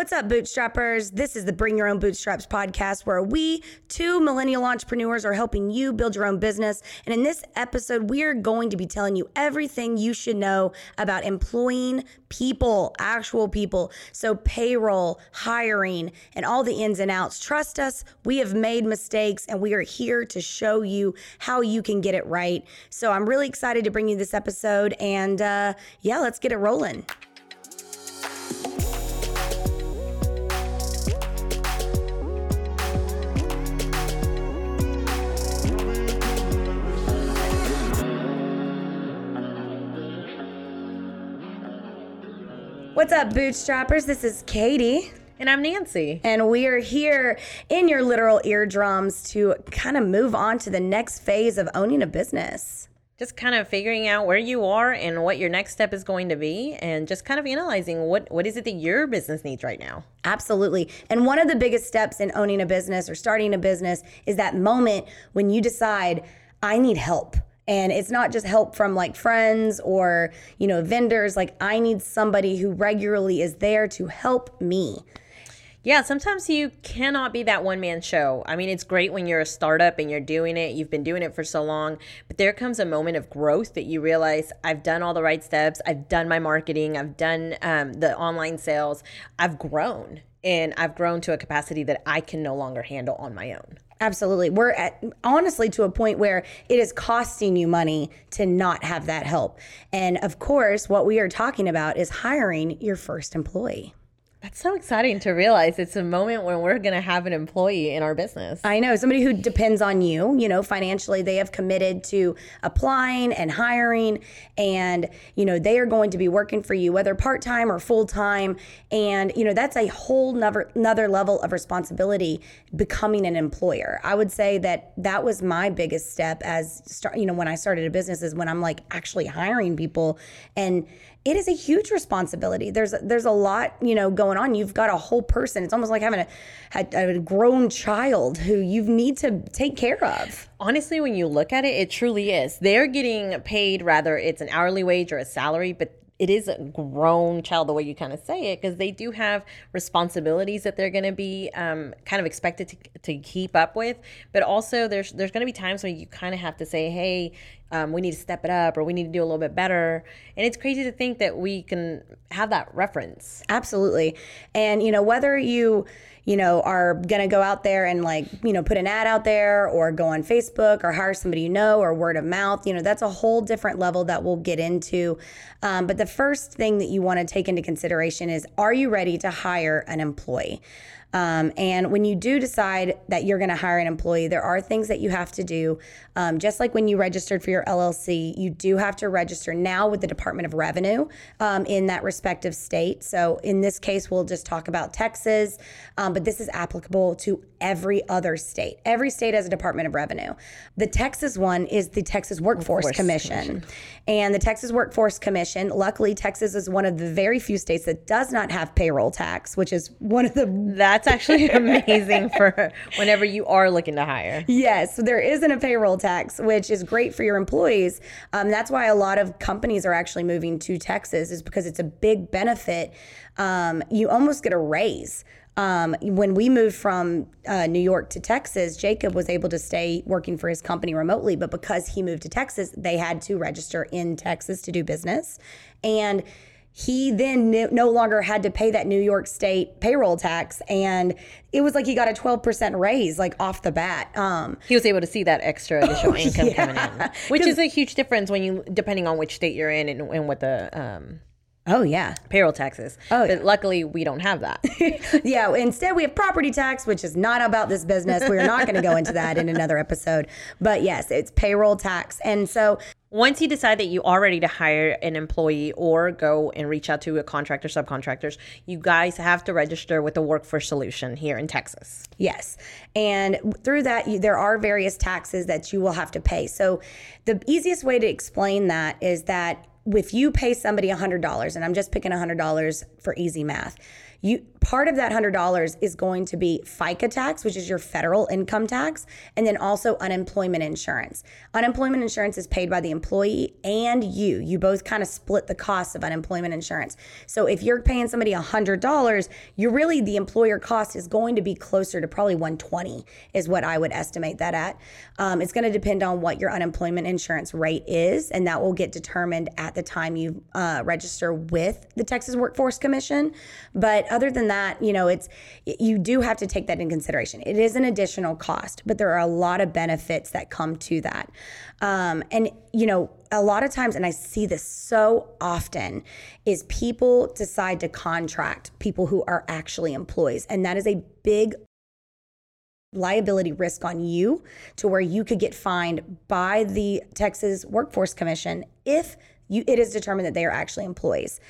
What's up, bootstrappers? This is the Bring Your Own Bootstraps podcast where we, two millennial entrepreneurs, are helping you build your own business. And in this episode, we are going to be telling you everything you should know about employing people, actual people. So, payroll, hiring, and all the ins and outs. Trust us, we have made mistakes and we are here to show you how you can get it right. So, I'm really excited to bring you this episode. And uh, yeah, let's get it rolling. What's up, bootstrappers? This is Katie. And I'm Nancy. And we are here in your literal eardrums to kind of move on to the next phase of owning a business. Just kind of figuring out where you are and what your next step is going to be, and just kind of analyzing what, what is it that your business needs right now. Absolutely. And one of the biggest steps in owning a business or starting a business is that moment when you decide, I need help and it's not just help from like friends or you know vendors. Like i need somebody who regularly is there to help me. Yeah, sometimes you cannot be that one man show. I mean, it's great when you're a startup and you're doing it, you've been doing it for so long, but there comes a moment of growth that you realize I've done all the right steps, I've done my marketing, I've done um, the online sales, I've grown, and I've grown to a capacity that I can no longer handle on my own. Absolutely. We're at, honestly to a point where it is costing you money to not have that help. And of course, what we are talking about is hiring your first employee. That's so exciting to realize it's a moment when we're going to have an employee in our business. I know somebody who depends on you, you know, financially, they have committed to applying and hiring, and, you know, they are going to be working for you, whether part time or full time. And, you know, that's a whole another, another level of responsibility becoming an employer. I would say that that was my biggest step as, start, you know, when I started a business is when I'm like actually hiring people. And, it is a huge responsibility. There's there's a lot you know going on. You've got a whole person. It's almost like having a, a, grown child who you need to take care of. Honestly, when you look at it, it truly is. They're getting paid rather it's an hourly wage or a salary, but it is a grown child the way you kind of say it because they do have responsibilities that they're going to be um, kind of expected to, to keep up with. But also there's there's going to be times where you kind of have to say hey um, we need to step it up or we need to do a little bit better. And it's crazy to think that we can have that reference. Absolutely. And you know whether you you know, are going to go out there and like, you know, put an ad out there or go on Facebook or hire somebody you know or word of mouth, you know, that's a whole different level that we'll get into. Um, but the first thing that you want to take into consideration is are you ready to hire an employee? Um, and when you do decide that you're going to hire an employee, there are things that you have to do. Um, just like when you registered for your LLC, you do have to register now with the Department of Revenue um, in that respective state. So in this case, we'll just talk about Texas, um, but this is applicable to every other state. Every state has a Department of Revenue. The Texas one is the Texas Workforce, Workforce Commission. Commission. And the Texas Workforce Commission, luckily, Texas is one of the very few states that does not have payroll tax, which is one of the. That's actually amazing for whenever you are looking to hire. Yes, there isn't a payroll tax, which is great for your employees. Um, that's why a lot of companies are actually moving to Texas, is because it's a big benefit. Um, you almost get a raise. Um, when we moved from uh, New York to Texas, Jacob was able to stay working for his company remotely, but because he moved to Texas, they had to register in Texas to do business. And he then no longer had to pay that New York State payroll tax, and it was like he got a twelve percent raise, like off the bat. Um, he was able to see that extra additional oh, income yeah. coming in, which is a huge difference when you, depending on which state you're in and, and what the um, Oh yeah, payroll taxes. Oh, but yeah. luckily we don't have that. yeah, instead we have property tax, which is not about this business. We're not going to go into that in another episode. But yes, it's payroll tax, and so once you decide that you are ready to hire an employee or go and reach out to a contractor, subcontractors, you guys have to register with the Workforce Solution here in Texas. Yes. And through that, you, there are various taxes that you will have to pay. So the easiest way to explain that is that if you pay somebody $100, and I'm just picking $100 for easy math, you part of that $100 is going to be FICA tax, which is your federal income tax, and then also unemployment insurance. Unemployment insurance is paid by the employee and you. You both kind of split the cost of unemployment insurance. So if you're paying somebody $100, you're really the employer cost is going to be closer to probably 120 is what I would estimate that at. Um, it's going to depend on what your unemployment insurance rate is, and that will get determined at the time you uh, register with the Texas Workforce Commission. But other than that, you know, it's you do have to take that in consideration. It is an additional cost, but there are a lot of benefits that come to that. Um, and you know, a lot of times, and I see this so often, is people decide to contract people who are actually employees, and that is a big liability risk on you to where you could get fined by the Texas Workforce Commission if you, it is determined that they are actually employees.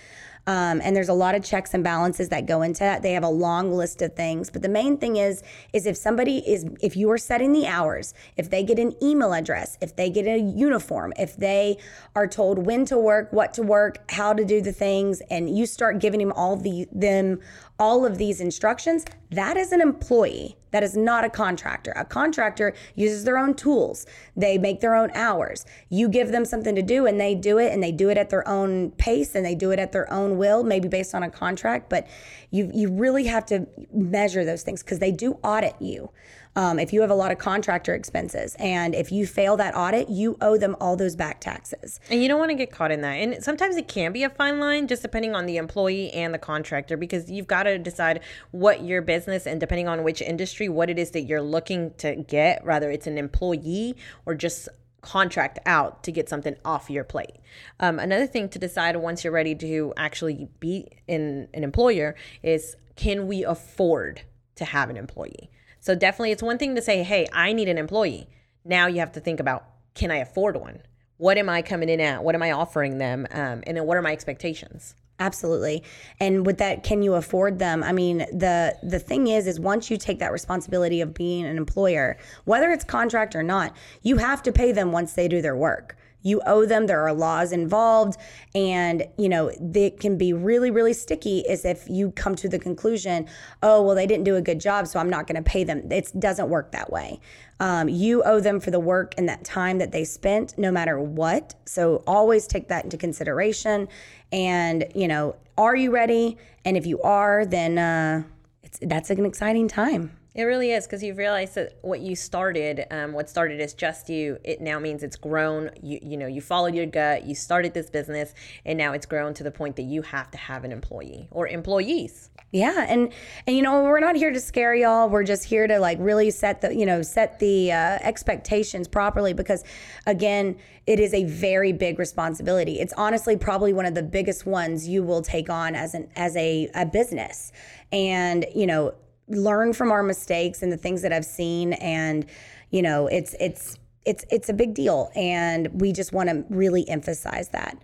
Um, and there's a lot of checks and balances that go into that. They have a long list of things, but the main thing is is if somebody is if you are setting the hours, if they get an email address, if they get a uniform, if they are told when to work, what to work, how to do the things, and you start giving them all the them all of these instructions, that is an employee. That is not a contractor. A contractor uses their own tools. They make their own hours. You give them something to do and they do it and they do it at their own pace and they do it at their own will, maybe based on a contract, but you you really have to measure those things because they do audit you um, if you have a lot of contractor expenses. And if you fail that audit, you owe them all those back taxes. And you don't want to get caught in that. And sometimes it can be a fine line, just depending on the employee and the contractor, because you've got to decide what your business and depending on which industry, what it is that you're looking to get, whether it's an employee or just contract out to get something off your plate. Um, another thing to decide once you're ready to actually be in an employer is can we afford to have an employee? So definitely it's one thing to say, hey, I need an employee. Now you have to think about can I afford one? What am I coming in at? What am I offering them? Um, and then what are my expectations? Absolutely. And with that, can you afford them? I mean, the the thing is, is once you take that responsibility of being an employer, whether it's contract or not, you have to pay them once they do their work you owe them there are laws involved and you know they can be really really sticky is if you come to the conclusion oh well they didn't do a good job so i'm not going to pay them. It doesn't work that way. Um, you owe them for the work and that time that they spent no matter what. So always take that into consideration. And you know are you ready? And if you are then uh, it's that's an exciting time it really is because you've realized that what you started, um, what started as just you, it now means it's grown. You you know you followed your gut, you started this business, and now it's grown to the point that you have to have an employee or employees. Yeah, and and you know we're not here to scare y'all. We're just here to like really set the you know set the uh, expectations properly because again, it is a very big responsibility. It's honestly probably one of the biggest ones you will take on as an as a, a business, and you know learn from our mistakes and the things that I've seen and you know it's it's it's it's a big deal and we just want to really emphasize that.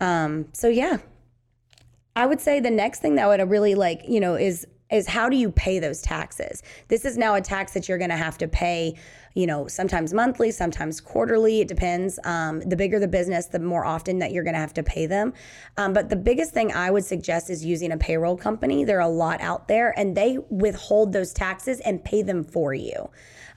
Um, so yeah. I would say the next thing that would really like you know is is how do you pay those taxes? This is now a tax that you're going to have to pay you know, sometimes monthly, sometimes quarterly. It depends. Um, the bigger the business, the more often that you're going to have to pay them. Um, but the biggest thing I would suggest is using a payroll company. There are a lot out there, and they withhold those taxes and pay them for you.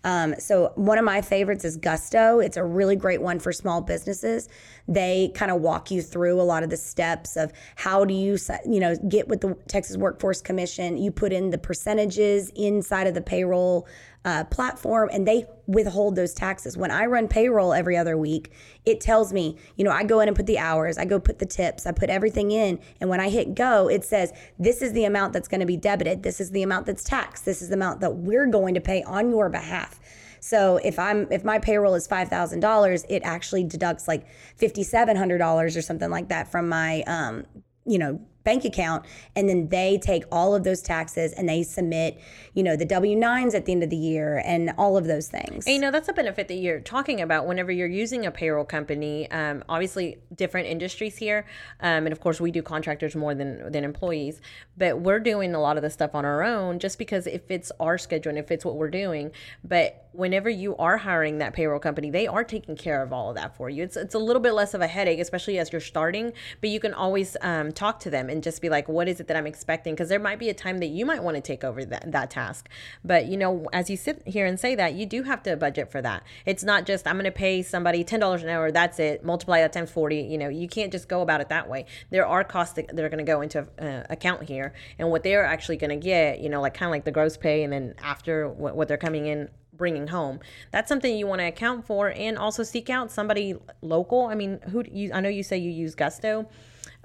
Um, so one of my favorites is Gusto. It's a really great one for small businesses. They kind of walk you through a lot of the steps of how do you, you know, get with the Texas Workforce Commission. You put in the percentages inside of the payroll uh, platform and they withhold those taxes. When I run payroll every other week, it tells me, you know, I go in and put the hours, I go put the tips, I put everything in. And when I hit go, it says, this is the amount that's going to be debited. This is the amount that's taxed. This is the amount that we're going to pay on your behalf. So if I'm if my payroll is five thousand dollars, it actually deducts like fifty seven hundred dollars or something like that from my um, you know bank account and then they take all of those taxes and they submit you know the w9s at the end of the year and all of those things. And, you know that's a benefit that you're talking about whenever you're using a payroll company. Um, obviously different industries here. Um, and of course we do contractors more than than employees. But we're doing a lot of the stuff on our own just because it fits our schedule and it fits what we're doing. But whenever you are hiring that payroll company they are taking care of all of that for you. It's, it's a little bit less of a headache especially as you're starting. But you can always um, talk to them and just be like, what is it that I'm expecting? Because there might be a time that you might want to take over that, that task. But, you know, as you sit here and say that, you do have to budget for that. It's not just, I'm going to pay somebody $10 an hour, that's it, multiply that times 40. You know, you can't just go about it that way. There are costs that, that are going to go into uh, account here. And what they're actually going to get, you know, like kind of like the gross pay and then after what, what they're coming in bringing home. That's something you want to account for and also seek out somebody local. I mean, who you I know you say you use Gusto.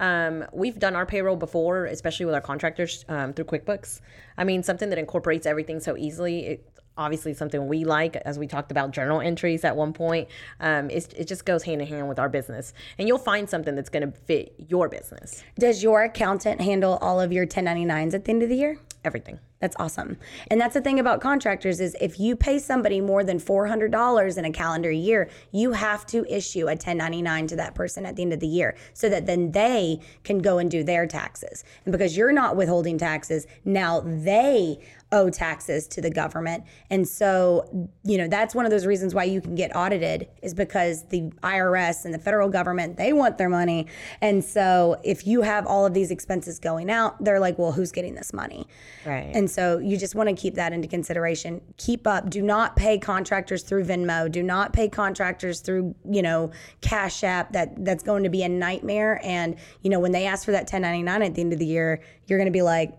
Um, we've done our payroll before, especially with our contractors um, through QuickBooks. I mean, something that incorporates everything so easily. It, obviously something we like as we talked about journal entries at one point um, it just goes hand in hand with our business and you'll find something that's going to fit your business does your accountant handle all of your 1099s at the end of the year everything that's awesome. And that's the thing about contractors is if you pay somebody more than $400 in a calendar year, you have to issue a 1099 to that person at the end of the year so that then they can go and do their taxes. And because you're not withholding taxes, now they owe taxes to the government. And so, you know, that's one of those reasons why you can get audited is because the IRS and the federal government, they want their money. And so if you have all of these expenses going out, they're like, well, who's getting this money? Right. And so you just want to keep that into consideration. Keep up. Do not pay contractors through Venmo. Do not pay contractors through, you know, Cash App. That that's going to be a nightmare. And, you know, when they ask for that 1099 at the end of the year, you're going to be like,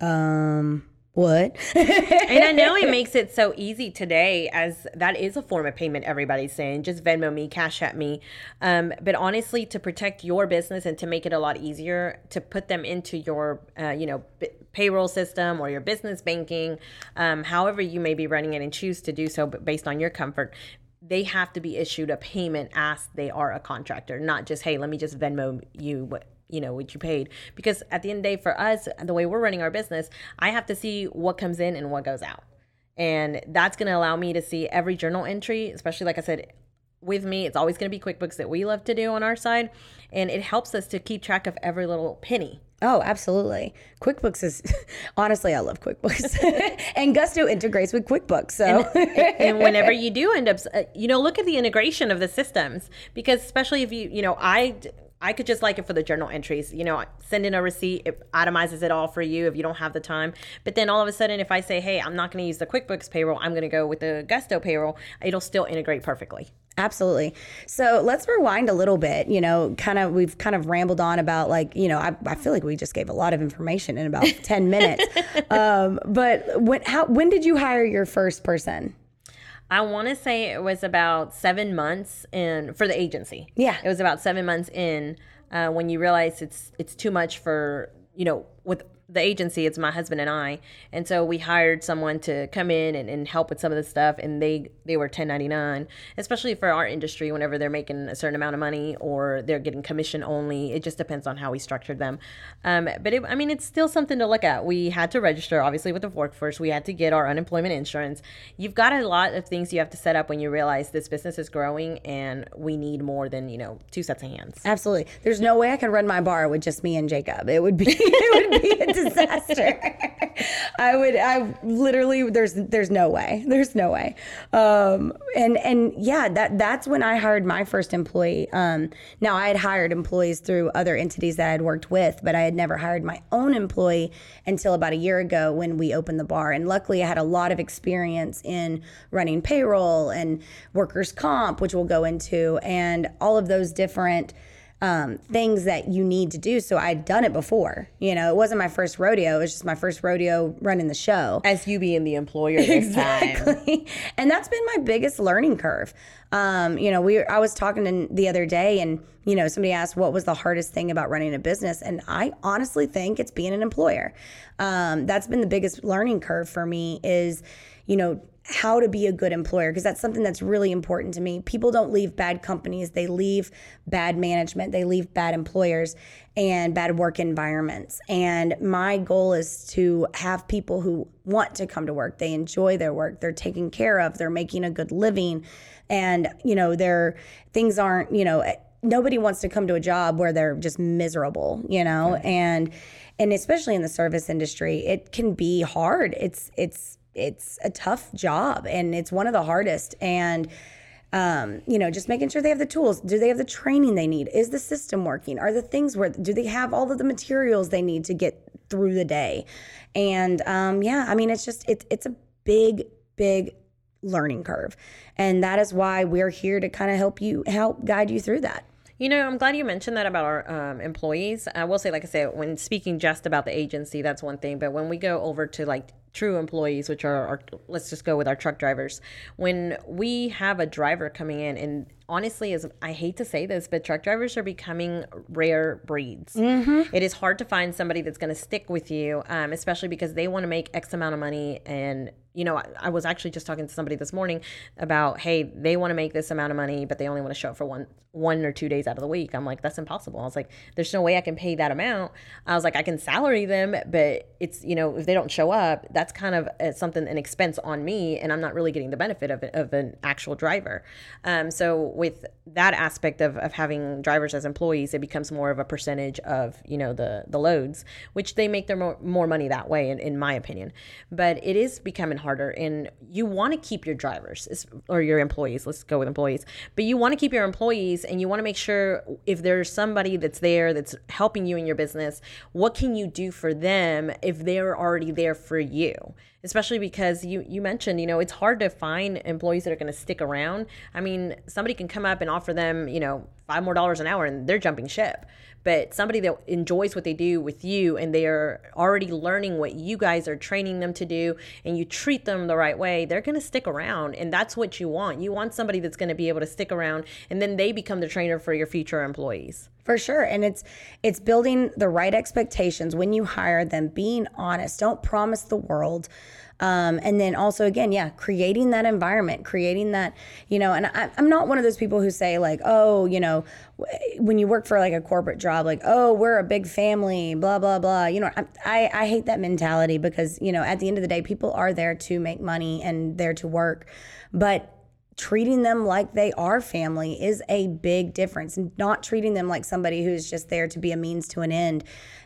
um, what? and I know it makes it so easy today, as that is a form of payment. Everybody's saying just Venmo me, Cash App me. Um, but honestly, to protect your business and to make it a lot easier to put them into your, uh, you know, b- payroll system or your business banking, um, however you may be running it and choose to do so, but based on your comfort, they have to be issued a payment as they are a contractor, not just hey, let me just Venmo you what you know what you paid. Because at the end of the day for us the way we're running our business i have to see what comes in and what goes out. And that's going to allow me to see every journal entry especially like i said with me it's always going to be quickbooks that we love to do on our side. And it helps us to keep track of every little penny. Oh, absolutely. QuickBooks is honestly, I love QuickBooks, and Gusto integrates with QuickBooks. So, and, and, whenever you do end up, uh, you know, look at the integration of the systems. Because, especially if you, you know, I I could just like it for the journal entries. You know, send in a receipt, it itemizes it all for you if you don't have the time. But then all of a sudden, if I say, hey, I'm not going to use the QuickBooks payroll, I'm going to go with the Gusto payroll, it'll still integrate perfectly. Absolutely. So let's rewind a little bit. You know, kind of, we've kind of rambled on about like, you know, I, I feel like we just gave a lot of information in about 10 minutes. Um, but when, how, when did you hire your first person? I want to say it was about seven months in for the agency. Yeah, it was about seven months in uh, when you realize it's it's too much for you know with the agency it's my husband and i. And so we hired someone to come in and, and help with some of the stuff and they they were 1099 especially for our industry whenever they're making a certain amount of money or they're getting commission only it just depends on how we structured them. Um, but it, i mean it's still something to look at. We had to register obviously with the workforce. We had to get our unemployment insurance. You've got a lot of things you have to set up when you realize this business is growing and we need more than you know two sets of hands. Absolutely. There's no way i could run my bar with just me and jacob. It would be it would be a disaster. I would, I literally, there's, there's no way, there's no way. Um, and, and yeah, that, that's when I hired my first employee. Um, now I had hired employees through other entities that I had worked with, but I had never hired my own employee until about a year ago when we opened the bar. And luckily I had a lot of experience in running payroll and workers comp, which we'll go into, and all of those different, um, things that you need to do. So I'd done it before. You know, it wasn't my first rodeo. It was just my first rodeo running the show. As you being the employer exactly. And that's been my biggest learning curve. Um, you know, we I was talking to the other day and, you know, somebody asked what was the hardest thing about running a business. And I honestly think it's being an employer. Um, that's been the biggest learning curve for me is, you know, how to be a good employer because that's something that's really important to me. People don't leave bad companies, they leave bad management, they leave bad employers and bad work environments. And my goal is to have people who want to come to work, they enjoy their work, they're taken care of, they're making a good living and you know, their things aren't, you know, eh, nobody wants to come to a job where they're just miserable, you know? And and especially in the service industry, it can be hard. It's it's it's a tough job and it's one of the hardest and um, you know, just making sure they have the tools. Do they have the training they need? Is the system working? Are the things where do they have all of the materials they need to get through the day? And um, yeah, I mean, it's just it's it's a big big learning curve, and that is why we're here to kind of help you help guide you through that. You know, I'm glad you mentioned that about our um, employees. I will say, like I said, when speaking just about the agency, that's one thing. But when we go over to like true employees, which are our, let's just go with our truck drivers, when we have a driver coming in, and honestly, as I hate to say this, but truck drivers are becoming rare breeds. Mm-hmm. It is hard to find somebody that's going to stick with you, um, especially because they want to make X amount of money and you know, I, I, was actually just talking to somebody this morning about, hey, they want to make this amount of money, but they only want to show up for one one or two days out of the week. I'm like, that's impossible. I was like, there's no way I can pay that amount. I was like, I can salary them, but it's you know, if they don't show up, that's kind of uh, something an expense on me, and I'm not really getting the benefit of it, of an actual driver. Um, so with that aspect of, of having drivers as employees, it becomes more of a percentage of you know the the loads, which they make their more, more money that way, in, in my opinion. But it is becoming harder and you want to keep your drivers or your employees let's go with employees but you want to keep your employees and you want to make sure if there's somebody that's there that's helping you in your business what can you do for them if they're already there for you especially because you you mentioned you know it's hard to find employees that are going to stick around i mean somebody can come up and offer them you know five more dollars an hour and they're jumping ship but somebody that enjoys what they do with you and they're already learning what you guys are training them to do and you treat them the right way, they're going to stick around. And that's what you want. You want somebody that's going to be able to stick around and then they become the trainer for your future employees. For sure. And it's it's building the right expectations when you hire them, being honest. Don't promise the world. Um, and then also, again, yeah, creating that environment, creating that, you know, and I, I'm not one of those people who say, like, oh, you know, when you work for like a corporate job, like, oh, we're a big family, blah, blah, blah. You know, I, I hate that mentality because, you know, at the end of the day, people are there to make money and there to work. But treating them like they are family is a big difference. Not treating them like somebody who's just there to be a means to an end.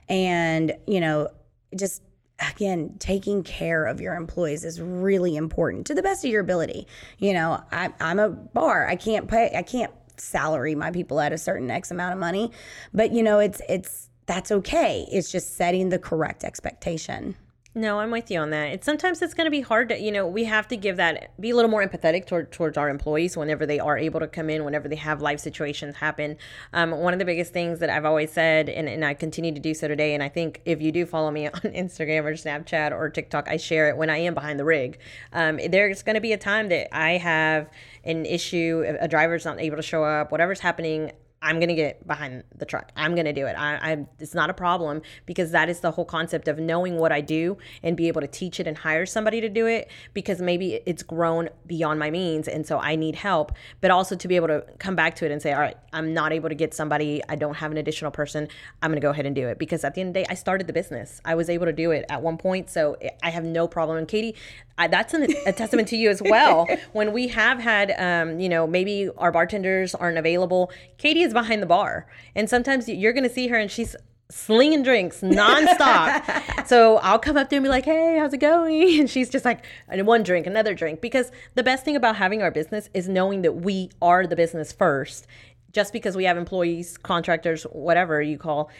And, you know, just again taking care of your employees is really important to the best of your ability. You know I, i'm a bar. I can't pay i can't salary my people at a certain x amount of money. But you know it's it's that's okay. It's just setting the correct expectation no, I'm with you on that. It's sometimes it's going to be hard to, you know, we have to give that, be a little more empathetic toward, towards our employees whenever they are able to come in, whenever they have life situations happen. Um, one of the biggest things that I've always said, and, and I continue to do so today, and I think if you do follow me on Instagram or Snapchat or TikTok, I share it when I am behind the rig. Um, there's going to be a time that I have an issue, a driver's not able to show up, whatever's happening, I'm gonna get behind the truck. I'm gonna do it. I, I, it's not a problem because that is the whole concept of knowing what I do and be able to teach it and hire somebody to do it because maybe it's grown beyond my means and so I need help. But also to be able to come back to it and say, all right, I'm not able to get somebody. I don't have an additional person. I'm gonna go ahead and do it because at the end of the day, I started the business. I was able to do it at one point, so I have no problem. And Katie, I, that's an, a testament to you as well. when we have had, um, you know, maybe our bartenders aren't available, Katie is behind the bar, and sometimes you're going to see her and she's slinging drinks nonstop. so I'll come up there and be like, "Hey, how's it going?" And she's just like, "One drink, another drink." Because the best thing about having our business is knowing that we are the business first. Just because we have employees, contractors, whatever you call,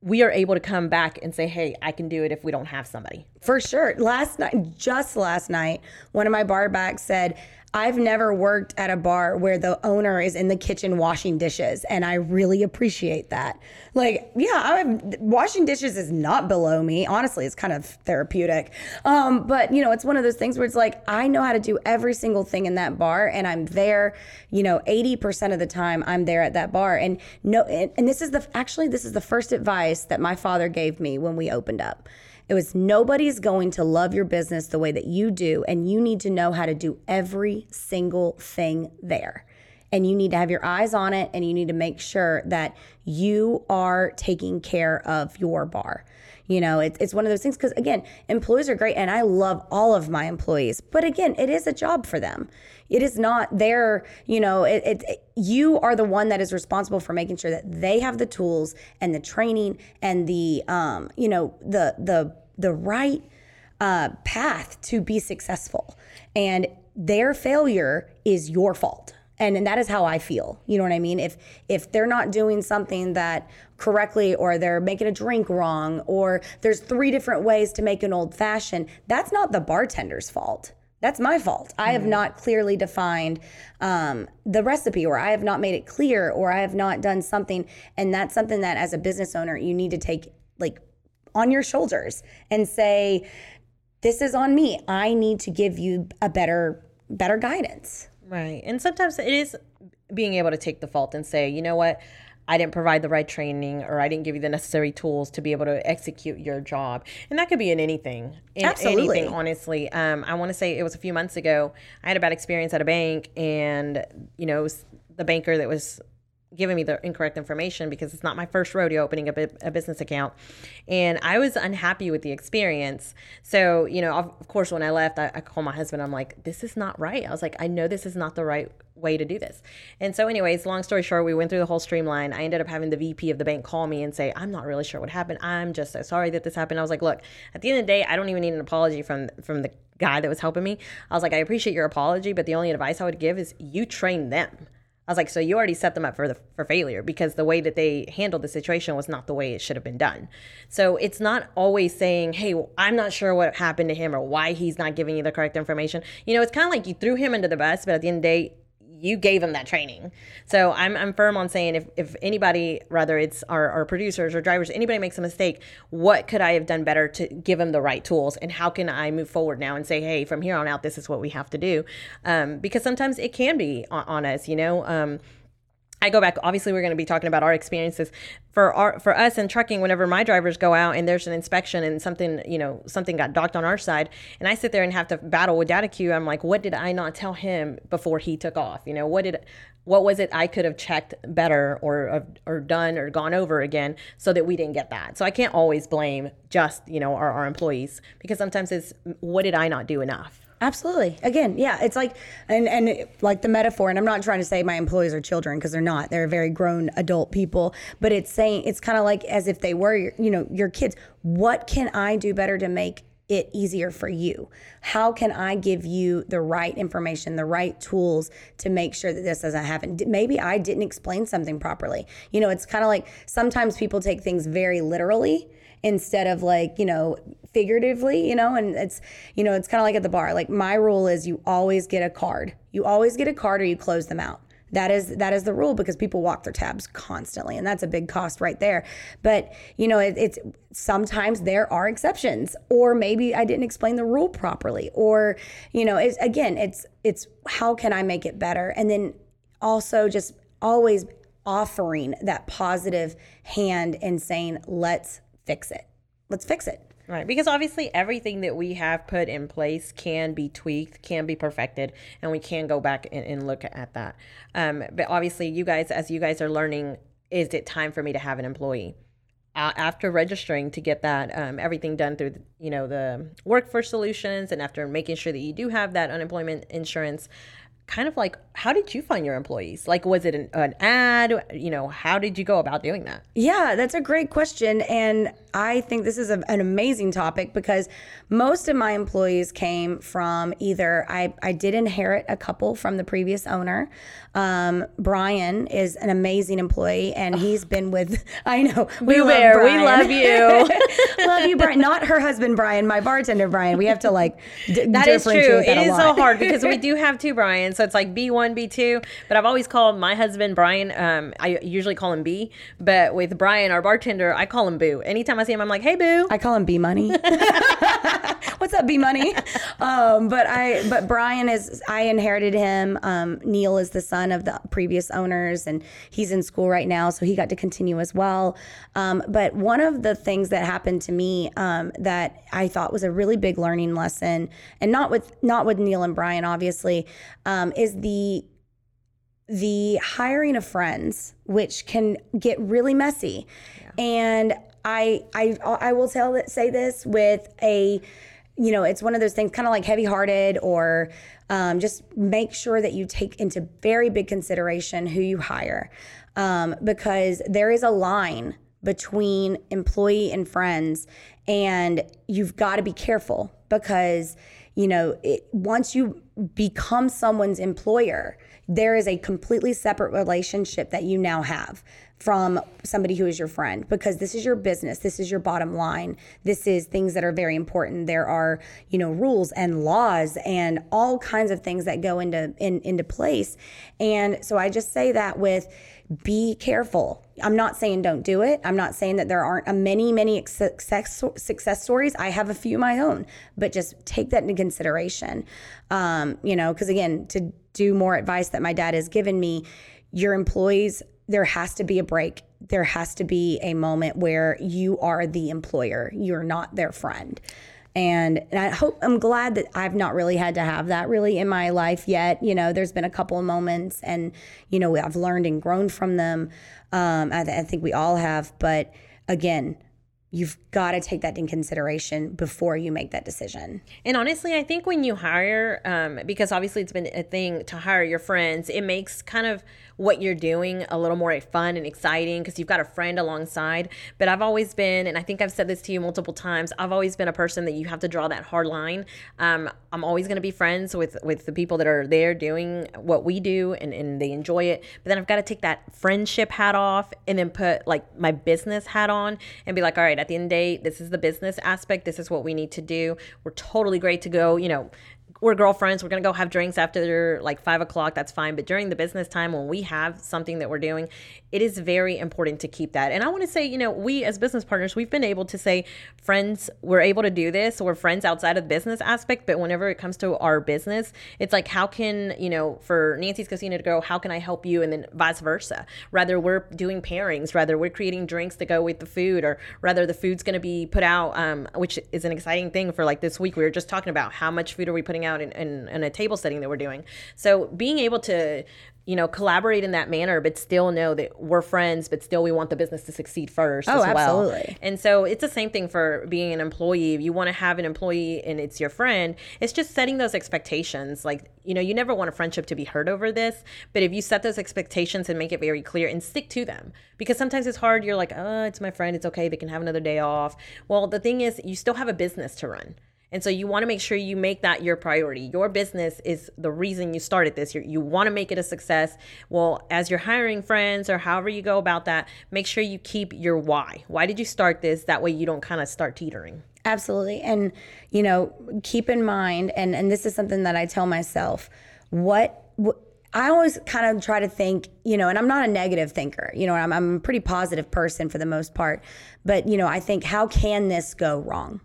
we are able to come back and say, hey, I can do it if we don't have somebody. For sure. Last night, just last night, one of my bar backs said, I've never worked at a bar where the owner is in the kitchen washing dishes, and I really appreciate that. Like, yeah, I'm, washing dishes is not below me. Honestly, it's kind of therapeutic. Um, but you know, it's one of those things where it's like I know how to do every single thing in that bar, and I'm there. You know, eighty percent of the time I'm there at that bar, and no, and, and this is the actually this is the first advice that my father gave me when we opened up. It was nobody's going to love your business the way that you do, and you need to know how to do every single thing there. And you need to have your eyes on it, and you need to make sure that you are taking care of your bar. You know, it, it's one of those things because, again, employees are great, and I love all of my employees. But again, it is a job for them. It is not their, you know, it, it, it, you are the one that is responsible for making sure that they have the tools and the training and the, um, you know, the the the right uh, path to be successful. And their failure is your fault and, and that is how I feel. You know what I mean? If if they're not doing something that correctly or they're making a drink wrong or there's three different ways to make an old fashioned, that's not the bartender's fault. That's my fault. I have not clearly defined um, the recipe, or I have not made it clear, or I have not done something. And that's something that, as a business owner, you need to take like on your shoulders and say, "This is on me. I need to give you a better, better guidance." Right. And sometimes it is being able to take the fault and say, you know what, I didn't provide the right training or I didn't give you the necessary tools to be able to execute your job. And that could be in anything. In Absolutely. anything, honestly. Um, I want to say it was a few months ago. I had a bad experience at a bank and, you know, the banker that was giving me the incorrect information because it's not my first rodeo opening a, a, business account. And I was unhappy with the experience. So, you know, of, of course, when I left, I, I called my husband. I'm like, this is not right. I was like, I know this is not the right way to do this. And so, anyways, long story short, we went through the whole streamline. I ended up having the VP of the bank call me and say, I'm not really sure what happened. I'm just so sorry that this happened. I was like, look, at the end of the day, I don't even need an apology from from the guy that was helping me. I was like, I appreciate your apology, but the only advice I would give is you train them. I was like, so you already set them up for the for failure because the way that they handled the situation was not the way it should have been done. So it's not always saying, "Hey, I'm not sure what happened to him or why he's not giving you the correct information." You know, it's kind of like you threw him into the bus, but at the end of the day, you gave them that training. So I'm, I'm firm on saying if, if anybody, whether it's our, our producers or drivers, anybody makes a mistake, what could I have done better to give them the right tools? And how can I move forward now and say, hey, from here on out, this is what we have to do? Um, because sometimes it can be on, on us, you know? Um, I go back. Obviously, we're going to be talking about our experiences for our for us in trucking. Whenever my drivers go out and there's an inspection and something you know something got docked on our side, and I sit there and have to battle with data queue. I'm like, what did I not tell him before he took off? You know, what did what was it I could have checked better or or done or gone over again so that we didn't get that. So I can't always blame just you know our, our employees because sometimes it's what did I not do enough. Absolutely. Again, yeah, it's like and and like the metaphor and I'm not trying to say my employees are children because they're not. They're very grown adult people, but it's saying it's kind of like as if they were you know, your kids. What can I do better to make it easier for you? How can I give you the right information, the right tools to make sure that this doesn't happen? Maybe I didn't explain something properly. You know, it's kind of like sometimes people take things very literally instead of like, you know, figuratively, you know, and it's, you know, it's kind of like at the bar. Like my rule is you always get a card. You always get a card or you close them out. That is that is the rule because people walk their tabs constantly, and that's a big cost right there. But you know, it, it's sometimes there are exceptions, or maybe I didn't explain the rule properly, or you know, it's again, it's it's how can I make it better, and then also just always offering that positive hand and saying, let's fix it. Let's fix it. Right, because obviously everything that we have put in place can be tweaked, can be perfected, and we can go back and, and look at that. Um, but obviously, you guys, as you guys are learning, is it time for me to have an employee? After registering to get that um, everything done through you know the workforce solutions and after making sure that you do have that unemployment insurance kind of like how did you find your employees? Like was it an, an, ad? You know how did you go about doing that? Yeah that's a great question and i think this is a, an amazing topic because most of my employees came from either i, I did inherit a couple from the previous owner. Um, brian is an amazing employee and he's been with i know we Boo love Bear, brian. we love you. Love you brian. Not her husband brian my bartender brian. We have to like d- that is true. it is so hard because we do have two brian so it's like B1, B2. But I've always called my husband Brian. Um, I usually call him B, but with Brian, our bartender, I call him Boo. Anytime I see him, I'm like, "Hey, Boo." I call him B Money. What's up, B Money? Um, but I, but Brian is. I inherited him. Um, Neil is the son of the previous owners, and he's in school right now, so he got to continue as well. Um, but one of the things that happened to me um, that I thought was a really big learning lesson, and not with not with Neil and Brian, obviously, um, is the the hiring of friends, which can get really messy. Yeah. And I I I will tell say this with a you know it's one of those things kind of like heavy hearted or um, just make sure that you take into very big consideration who you hire. Um, because there is a line between employee and friends and you've got to be careful because you know, it, once you become someone's employer, there is a completely separate relationship that you now have from somebody who is your friend because this is your business this is your bottom line this is things that are very important. There are you know rules and laws and all kinds of things that go into in, into place. And so i just say that with be careful. I'm not saying don't do it. I'm not saying that there aren't a many many success success stories. I have a few of my own but just take that into consideration. Um, you know because again to do more advice that my dad has given me your employees there has to be a break. There has to be a moment where you are the employer, you're not their friend. And, and I hope I'm glad that I've not really had to have that really in my life yet. You know, there's been a couple of moments, and you know, I've learned and grown from them. Um, I, th- I think we all have, but again, you've got to take that in consideration before you make that decision. And honestly, I think when you hire, um, because obviously it's been a thing to hire your friends, it makes kind of what you're doing a little more fun and exciting because you've got a friend alongside. But I've always been, and I think I've said this to you multiple times, I've always been a person that you have to draw that hard line. Um, I'm always going to be friends with with the people that are there doing what we do and, and they enjoy it. But then I've got to take that friendship hat off and then put like my business hat on and be like, all right, at the end of the day, this is the business aspect. This is what we need to do. We're totally great to go, you know, we're girlfriends. We're gonna go have drinks after like five o'clock. That's fine. But during the business time, when we have something that we're doing, it is very important to keep that. And I want to say, you know, we as business partners, we've been able to say, friends, we're able to do this. We're friends outside of the business aspect. But whenever it comes to our business, it's like, how can you know, for Nancy's Casino to go, how can I help you, and then vice versa. Rather, we're doing pairings. Rather, we're creating drinks to go with the food, or rather, the food's to be put out, um, which is an exciting thing for like this week. We were just talking about how much food are we putting out out in, in, in a table setting that we're doing. So being able to you know, collaborate in that manner, but still know that we're friends, but still we want the business to succeed first oh, as well. Absolutely. And so it's the same thing for being an employee. If you want to have an employee and it's your friend, it's just setting those expectations. Like, you know, you never want a friendship to be hurt over this, but if you set those expectations and make it very clear and stick to them, because sometimes it's hard. You're like, oh, it's my friend. It's okay. They can have another day off. Well, the thing is, you still have a business to run. And so you want to make sure you make that your priority. Your business is the reason you started this. You're, you want to make it a success. Well, as you're hiring friends or however you go about that, make sure you keep your why. Why did you start this? That way you don't kind of start teetering. Absolutely. And, you know, keep in mind, and, and this is something that I tell myself, what, what I always kind of try to think, you know, and I'm not a negative thinker, you know, I'm, I'm a pretty positive person for the most part. But, you know, I think, how can this go wrong?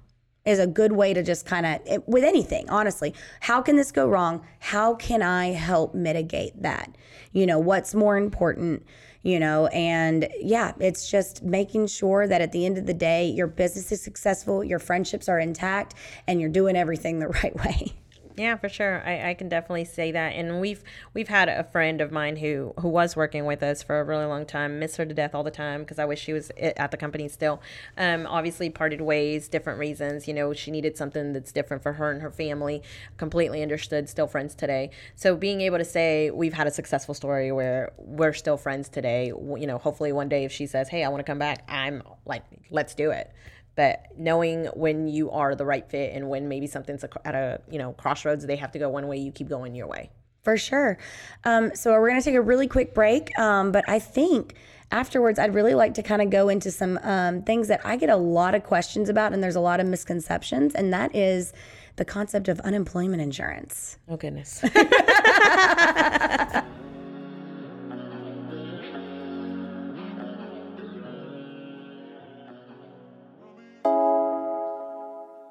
Is a good way to just kind of with anything honestly. How can this go wrong? How can i help mitigate that? You know what's more important you know? And yeah it's just making sure that at the end of the day your business is successful your friendships are intact and you're doing everything the right way yeah, for sure. I, I can definitely say that. And we've we've had a friend of mine who who was working with us for a really long time. Miss her to death all the time because I wish she was at the company still. Um, obviously parted ways, different reasons. You know, she needed something that's different for her and her family. Completely understood. Still friends today. So being able to say we've had a successful story where we're still friends today. You know, hopefully one day if she says, "Hey, I want to come back," I'm like, "Let's do it." But knowing when you are the right fit and when maybe something's at a you know crossroads they have to go one way you keep going your way. For sure. Um, so we're going to take a really quick break um, but i think afterwards i'd really like to kind of go into some um, things that i get a lot of questions about and there's a lot of misconceptions and that is the concept of unemployment insurance. Oh goodness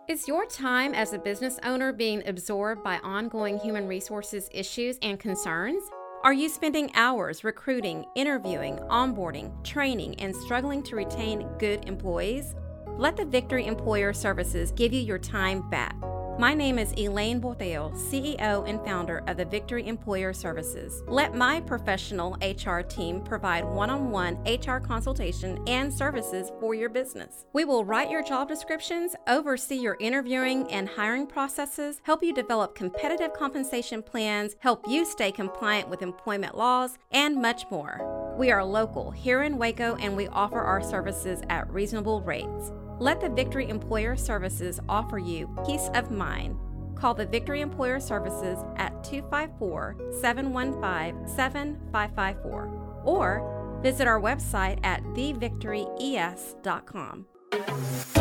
Is your time as a business owner being absorbed by ongoing human resources issues and concerns? Are you spending hours recruiting, interviewing, onboarding, training, and struggling to retain good employees? Let the Victory Employer Services give you your time back. My name is Elaine Borteo, CEO and founder of the Victory Employer Services. Let my professional HR team provide one on one HR consultation and services for your business. We will write your job descriptions, oversee your interviewing and hiring processes, help you develop competitive compensation plans, help you stay compliant with employment laws, and much more. We are local here in Waco and we offer our services at reasonable rates. Let the Victory Employer Services offer you peace of mind. call the Victory Employer Services at 254 715 7554 or visit our website at thevictoryes.com.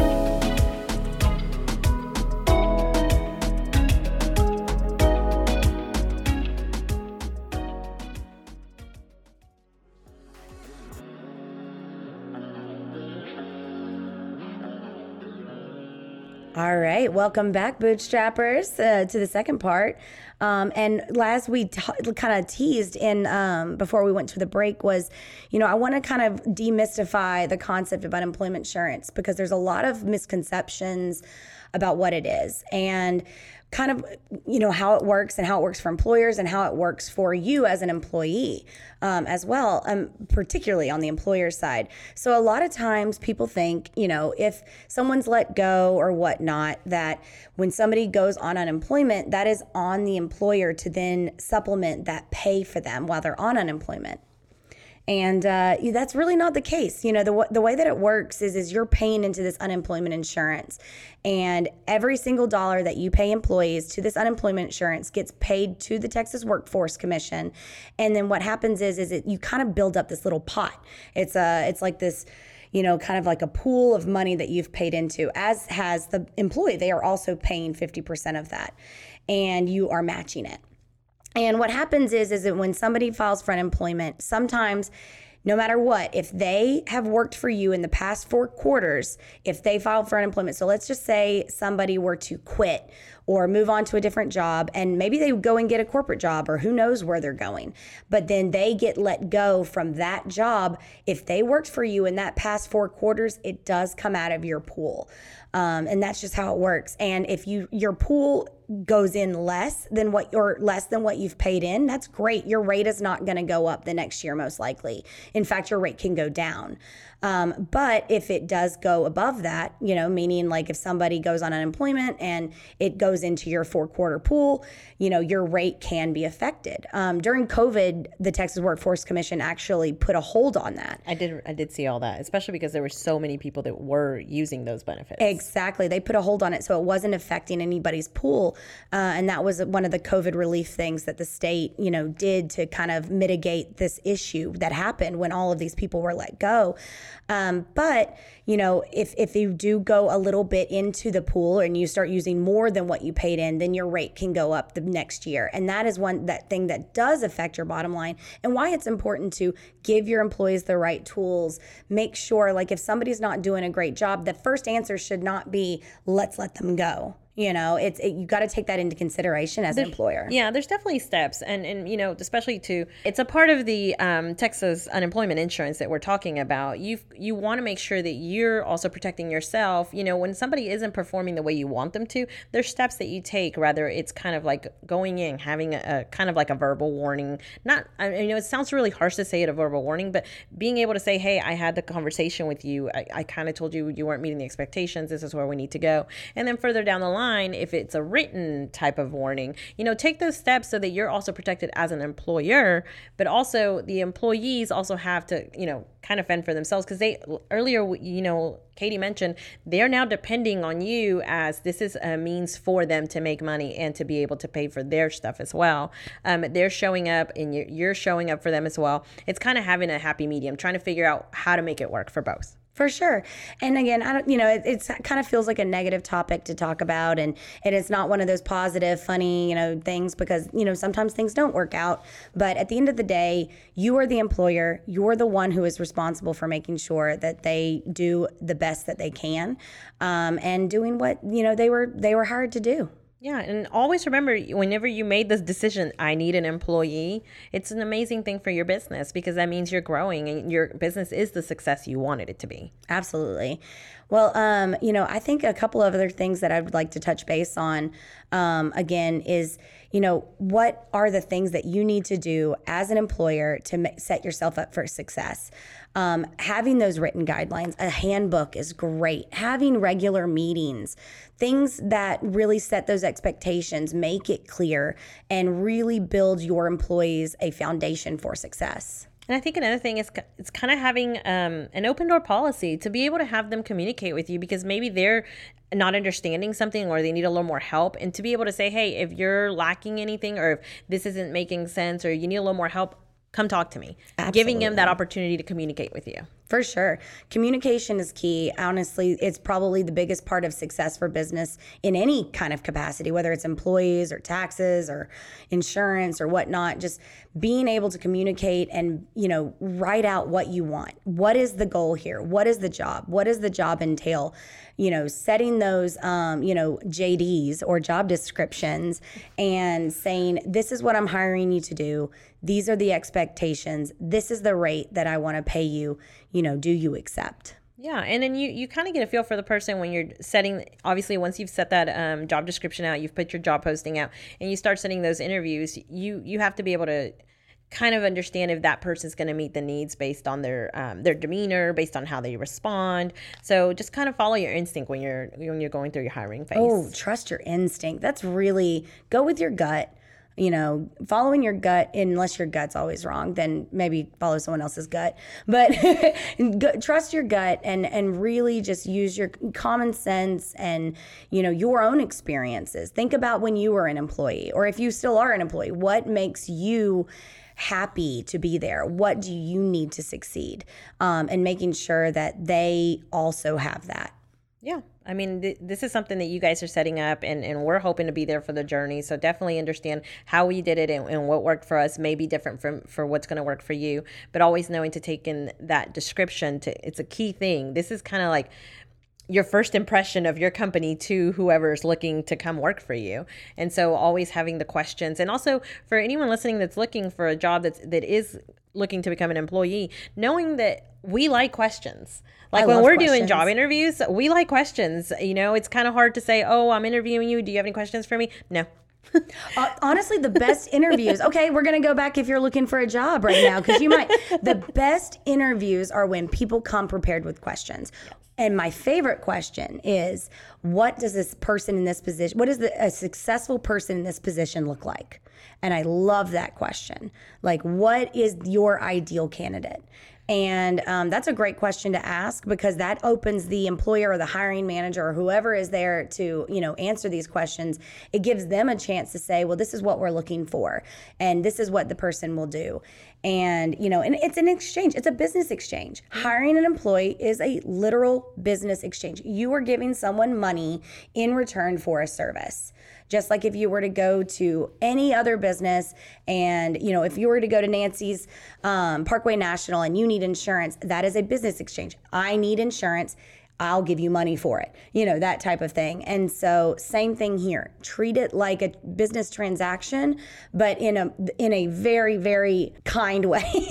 All right, welcome back, bootstrappers, uh, to the second part. Um, and last we t- kind of teased in um, before we went to the break was, you know, I want to kind of demystify the concept of unemployment insurance because there's a lot of misconceptions about what it is and kind of you know how it works and how it works for employers and how it works for you as an employee um, as well um, particularly on the employer side. So a lot of times people think you know if someone's let go or whatnot that when somebody goes on unemployment that is on the employer to then supplement that pay for them while they're on unemployment and uh, that's really not the case. You know, the, the way that it works is, is you're paying into this unemployment insurance. And every single dollar that you pay employees to this unemployment insurance gets paid to the Texas Workforce Commission. And then what happens is, is it, you kind of build up this little pot. It's a, it's like this, you know, kind of like a pool of money that you've paid into, as has the employee. They are also paying 50% of that. And you are matching it. And what happens is, is that when somebody files for unemployment, sometimes no matter what, if they have worked for you in the past four quarters, if they filed for unemployment, so let's just say somebody were to quit or move on to a different job and maybe they go and get a corporate job or who knows where they're going, but then they get let go from that job. If they worked for you in that past four quarters, it does come out of your pool. Um, and that's just how it works. And if you your pool goes in less than what or less than what you've paid in, that's great. Your rate is not going to go up the next year, most likely. In fact, your rate can go down. Um, but if it does go above that, you know, meaning like if somebody goes on unemployment and it goes into your four quarter pool, you know, your rate can be affected. Um, during COVID, the Texas Workforce Commission actually put a hold on that. I did I did see all that, especially because there were so many people that were using those benefits. Exactly, they put a hold on it, so it wasn't affecting anybody's pool, uh, and that was one of the COVID relief things that the state, you know, did to kind of mitigate this issue that happened when all of these people were let go. Um, but you know, if if you do go a little bit into the pool and you start using more than what you paid in, then your rate can go up the next year, and that is one that thing that does affect your bottom line, and why it's important to give your employees the right tools. Make sure, like, if somebody's not doing a great job, the first answer should not be let's let them go you know it's it, you got to take that into consideration as there's, an employer. yeah there's definitely steps and and you know especially to it's a part of the um, texas unemployment insurance that we're talking about. You you want to make sure that you're also protecting yourself. You know when somebody isn't performing the way you want them to there's steps that you take rather it's kind of like going in having a, a kind of like a verbal warning. Not I mean, you know it sounds really harsh to say it a verbal warning but being able to say hey i had the conversation with you. I, I kind of told you you weren't meeting the expectations. This is where we need to go. And then further down the line if it's a written type of warning. You know, take those steps so that you're also protected as an employer, but also the employees also have to, you know, kind of fend for themselves because they earlier, you know, Katie mentioned they're now depending on you as this is a means for them to make money and to be able to pay for their stuff as well. Um, they're showing up and you're showing up for them as well. It's kind of having a happy medium, trying to figure out how to make it work for both. For sure. And again, I don't, you know, it it's, kind of feels like a negative topic to talk about. And, and it's not one of those positive, funny, you know, things because, you know, sometimes things don't work out. But at the end of the day, you are the employer. You're the one who is responsible for making sure that they do the best that they can um, and doing what, you know, they were, they were hired to do. Yeah, and always remember whenever you made this decision, I need an employee, it's an amazing thing for your business because that means you're growing and your business is the success you wanted it to be. Absolutely. Well, um, you know, I think a couple of other things that I would like to touch base on um, again is, you know, what are the things that you need to do as an employer to set yourself up for success? Um, having those written guidelines, a handbook is great. Having regular meetings, things that really set those expectations, make it clear, and really build your employees a foundation for success. And I think another thing is it's kind of having um, an open door policy to be able to have them communicate with you because maybe they're not understanding something or they need a little more help and to be able to say hey if you're lacking anything or if this isn't making sense or you need a little more help come talk to me. Giving them that opportunity to communicate with you For sure. Communication is key. Honestly, it's probably the biggest part of success for business in any kind of capacity, whether it's employees or taxes or insurance or whatnot. Just being able to communicate and, you know, write out what you want. What is the goal here? What is the job? What does the job entail? You know, setting those, um, you know, JDs or job descriptions and saying, this is what I'm hiring you to do. These are the expectations. This is the rate that I want to pay you you know, do you accept? Yeah, and then you you kind of get a feel for the person when you're setting. Obviously, once you've set that um, job description out, you've put your job posting out, and you start setting those interviews. You you have to be able to kind of understand if that person's going to meet the needs based on their um, their demeanor, based on how they respond. So just kind of follow your instinct when you're when you're going through your hiring phase. Oh, trust your instinct. That's really go with your gut you know, following your gut, unless your gut's always wrong, then maybe follow someone else's gut. But trust your gut and and really just use your common sense and you know your own experiences. Think about when you were an employee, or if you still are an employee, what makes you happy to be there? What do you need to succeed? Um, and making sure that they also have that. Yeah. I mean, th- this is something that you guys are setting up, and, and we're hoping to be there for the journey. So definitely understand how we did it and, and what worked for us may be different from for what's going to work for you. But always knowing to take in that description to it's a key thing. This is kind of like your first impression of your company to whoever's looking to come work for you. And so always having the questions and also for anyone listening that's looking for a job that's that is looking to become an employee, knowing that we like questions. Like I when we're questions. doing job interviews, we like questions. You know, it's kind of hard to say, "Oh, I'm interviewing you. Do you have any questions for me?" No. uh, honestly, the best interviews. Okay, we're gonna go back if you're looking for a job right now because you might. The best interviews are when people come prepared with questions. And my favorite question is, what does this person in this position? What does the, a successful person in this position look like? And I love that question. Like, what is your ideal candidate? And um, that's a great question to ask because that opens the employer or the hiring manager or whoever is there to, you know, answer these questions. It gives them a chance to say, well, this is what we're looking for, and this is what the person will do. And, you know, and it's an exchange, it's a business exchange. Hiring an employee is a literal business exchange. You are giving someone money in return for a service just like if you were to go to any other business and you know if you were to go to nancy's um, parkway national and you need insurance that is a business exchange i need insurance I'll give you money for it, you know, that type of thing. And so same thing here. Treat it like a business transaction, but in a in a very, very kind way.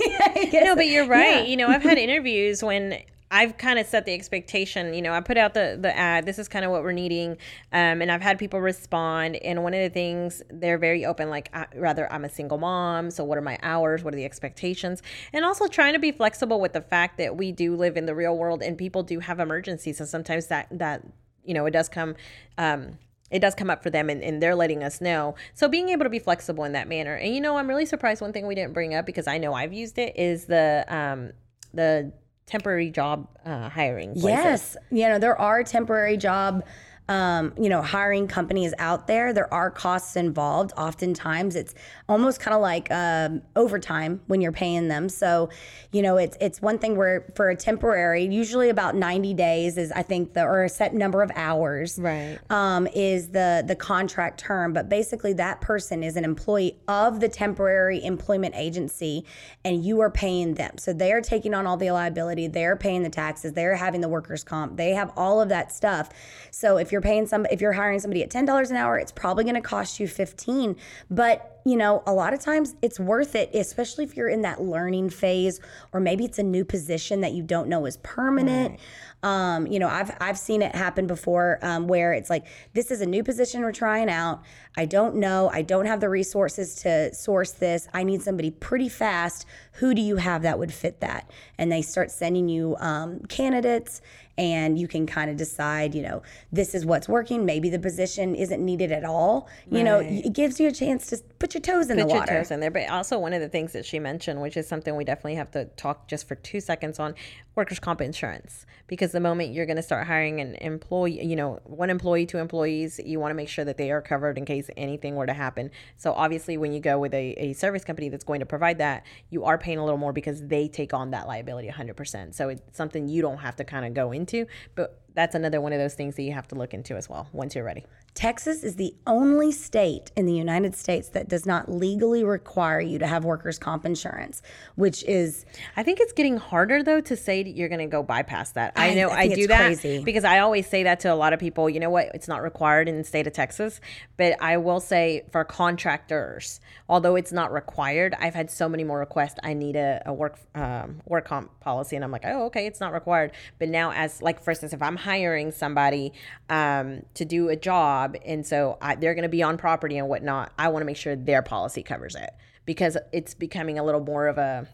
no, but you're right. Yeah. You know, I've had interviews when I've kind of set the expectation. You know, I put out the the ad. This is kind of what we're needing, um, and I've had people respond. And one of the things they're very open, like I, rather I'm a single mom, so what are my hours? What are the expectations? And also trying to be flexible with the fact that we do live in the real world, and people do have emergencies, and sometimes that that you know it does come. Um, it does come up for them and, and they're letting us know. So being able to be flexible in that manner. And you know, I'm really surprised one thing we didn't bring up because I know I've used it is the um the temporary job uh, hiring. Places. Yes, you know there are temporary job um, you know, hiring companies out there, there are costs involved. Oftentimes, it's almost kind of like um, overtime when you're paying them. So, you know, it's it's one thing where for a temporary, usually about 90 days is I think the or a set number of hours, right? Um, is the the contract term. But basically, that person is an employee of the temporary employment agency, and you are paying them. So they are taking on all the liability. They're paying the taxes. They're having the workers' comp. They have all of that stuff. So if you're you're paying some if you're hiring somebody at $10 an hour, it's probably going to cost you 15. But, you know, a lot of times it's worth it, especially if you're in that learning phase or maybe it's a new position that you don't know is permanent. Right. Um, you know, I've I've seen it happen before um, where it's like this is a new position we're trying out. I don't know. I don't have the resources to source this. I need somebody pretty fast. Who do you have that would fit that? And they start sending you um, candidates, and you can kind of decide. You know, this is what's working. Maybe the position isn't needed at all. You right. know, it gives you a chance to put your toes in put the your toes in there. But also one of the things that she mentioned, which is something we definitely have to talk just for two seconds on, workers' comp insurance. Because the moment you're going to start hiring an employee, you know, one employee, two employees, you want to make sure that they are covered in case anything were to happen. So obviously, when you go with a, a service company that's going to provide that, you are paying a little more because they take on that liability 100%. So it's something you don't have to kind of go into, but that's another one of those things that you have to look into as well once you're ready. Texas is the only state in the United States that does not legally require you to have workers' comp insurance, which is I think it's getting harder though to say that you're going to go bypass that. I, I- know I I, do that crazy. because I always say that to a lot of people. You know what? It's not required in the state of Texas, but I will say for contractors, although it's not required, I've had so many more requests. I need a, a work um, work comp policy, and I'm like, oh, okay, it's not required. But now, as like for instance, if I'm hiring somebody um, to do a job, and so I, they're going to be on property and whatnot, I want to make sure their policy covers it because it's becoming a little more of a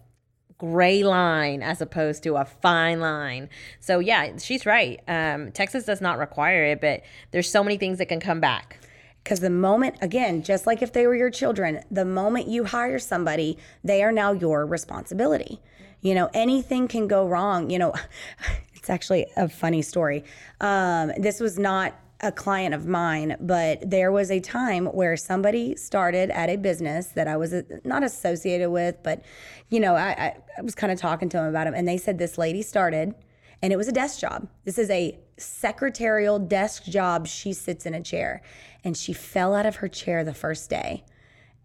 gray line as opposed to a fine line. So yeah, she's right. Um, Texas does not require it, but there's so many things that can come back. Because the moment, again, just like if they were your children, the moment you hire somebody, they are now your responsibility. You know, anything can go wrong. You know, it's actually a funny story. Um, this was not a client of mine, but there was a time where somebody started at a business that I was uh, not associated with, but, you know, I, I, was kind of talking to them about him, and they said this lady started and it was a desk job. This is a secretarial desk job. She sits in a chair and she fell out of her chair the first day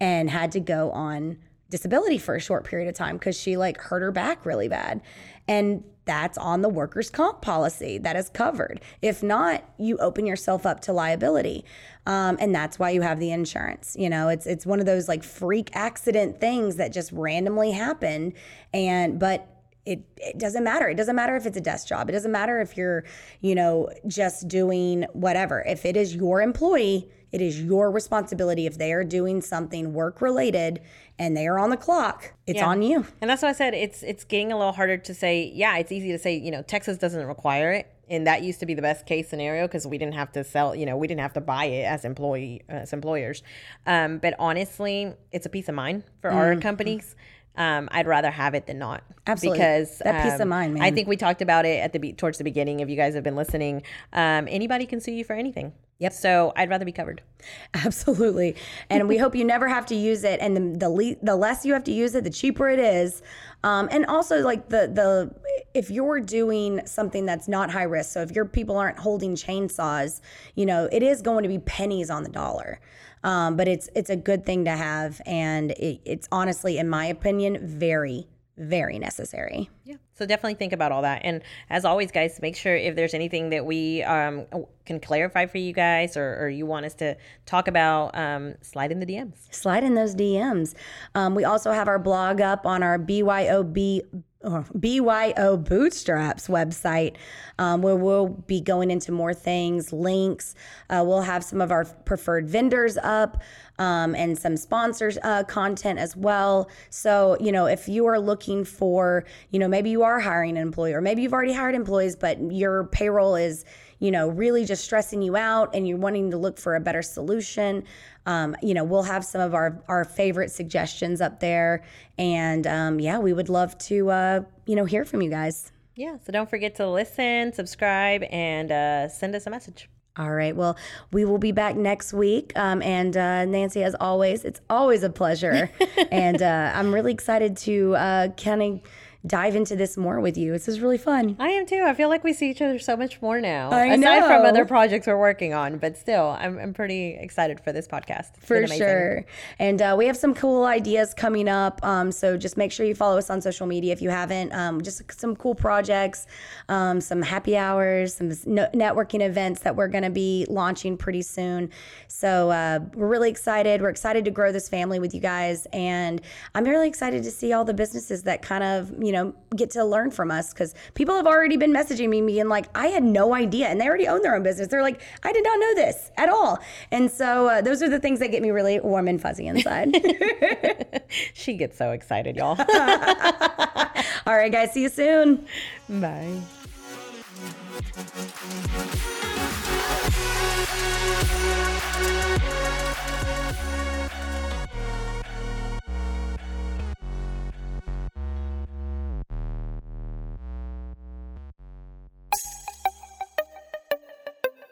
and had to go on disability for a short period of time because she like hurt her back really bad. And that's on the workers' comp policy that is covered. If not, you open yourself up to liability. Um, and that's why you have the insurance. You know, it's it's one of those like freak accident things that just randomly happened. And but it, it doesn't matter. It doesn't matter if it's a desk job. It doesn't matter if you're, you know, just doing whatever. If it is your employee, it is your responsibility. If they are doing something work related and they are on the clock, it's Yeah. on you. And that's why I said it's it's getting a little harder to say. Yeah, it's easy to say. You know, Texas doesn't require it, and that used to be the best case scenario because we didn't have to sell. You know, we didn't have to buy it as employee as employers. Um, but honestly, it's a peace of mind for our companies. Um, I'd rather have it than not. Absolutely. Because That peace of um, mind, I think we talked about it at the be- towards the beginning. If you guys have been listening, um, anybody can sue you for anything. Yep. So I'd rather be covered. Absolutely. And we hope you never have to use it. And the the, le- the less you have to use it, the cheaper it is. Um, and also, like the the if you're doing something that's not high risk, so if your people aren't holding chainsaws, you know, it is going to be pennies on the dollar. Um, but it's it's a good thing to have, and it, it's honestly, in my opinion, very very necessary. Yeah. So definitely think about all that. And as always, guys, make sure if there's anything that we um, can clarify for you guys or, or you want us to talk about, um, slide in the DMs. slide in those DMs. Um, we also have our blog up on our BYOB. Or BYO Bootstraps website, um, where we'll be going into more things, links. Uh, we'll have some of our preferred vendors up um, and some sponsors uh, content as well. So, you know, if you are looking for, you know, maybe you are hiring an employee or maybe you've already hired employees, but your payroll is, you know, really just stressing you out and you're wanting to look for a better solution, um, you know, we'll have some of our, our favorite suggestions up there. And um, yeah, we would love to, uh, you know, hear from you guys. Yeah. So don't forget to listen, subscribe, and uh, send us a message. All right. Well, we will be back next week. Um, and uh, Nancy, as always, it's always a pleasure. and uh, I'm really excited to uh, kind of dive into this more with you. This is really fun. I am too. I feel like we see each other so much more now. I Aside from other projects we're working on, but still, I'm, I'm pretty excited for this podcast. It's For sure. And uh, we have some cool ideas coming up. Um, so just make sure you follow us on social media if you haven't. Um, just some cool projects, um, some happy hours, some no- networking events that we're going to be launching pretty soon. So uh, we're really excited. We're excited to grow this family with you guys. And I'm really excited to see all the businesses that kind of, you know, get to learn from us because people have already been messaging me being like, I had no idea. And they already own their own business. They're like, I did not know this at all. And so uh, those are the things that get me really warm and fuzzy inside. She gets so excited, y'all. all right, guys. See you soon. Bye.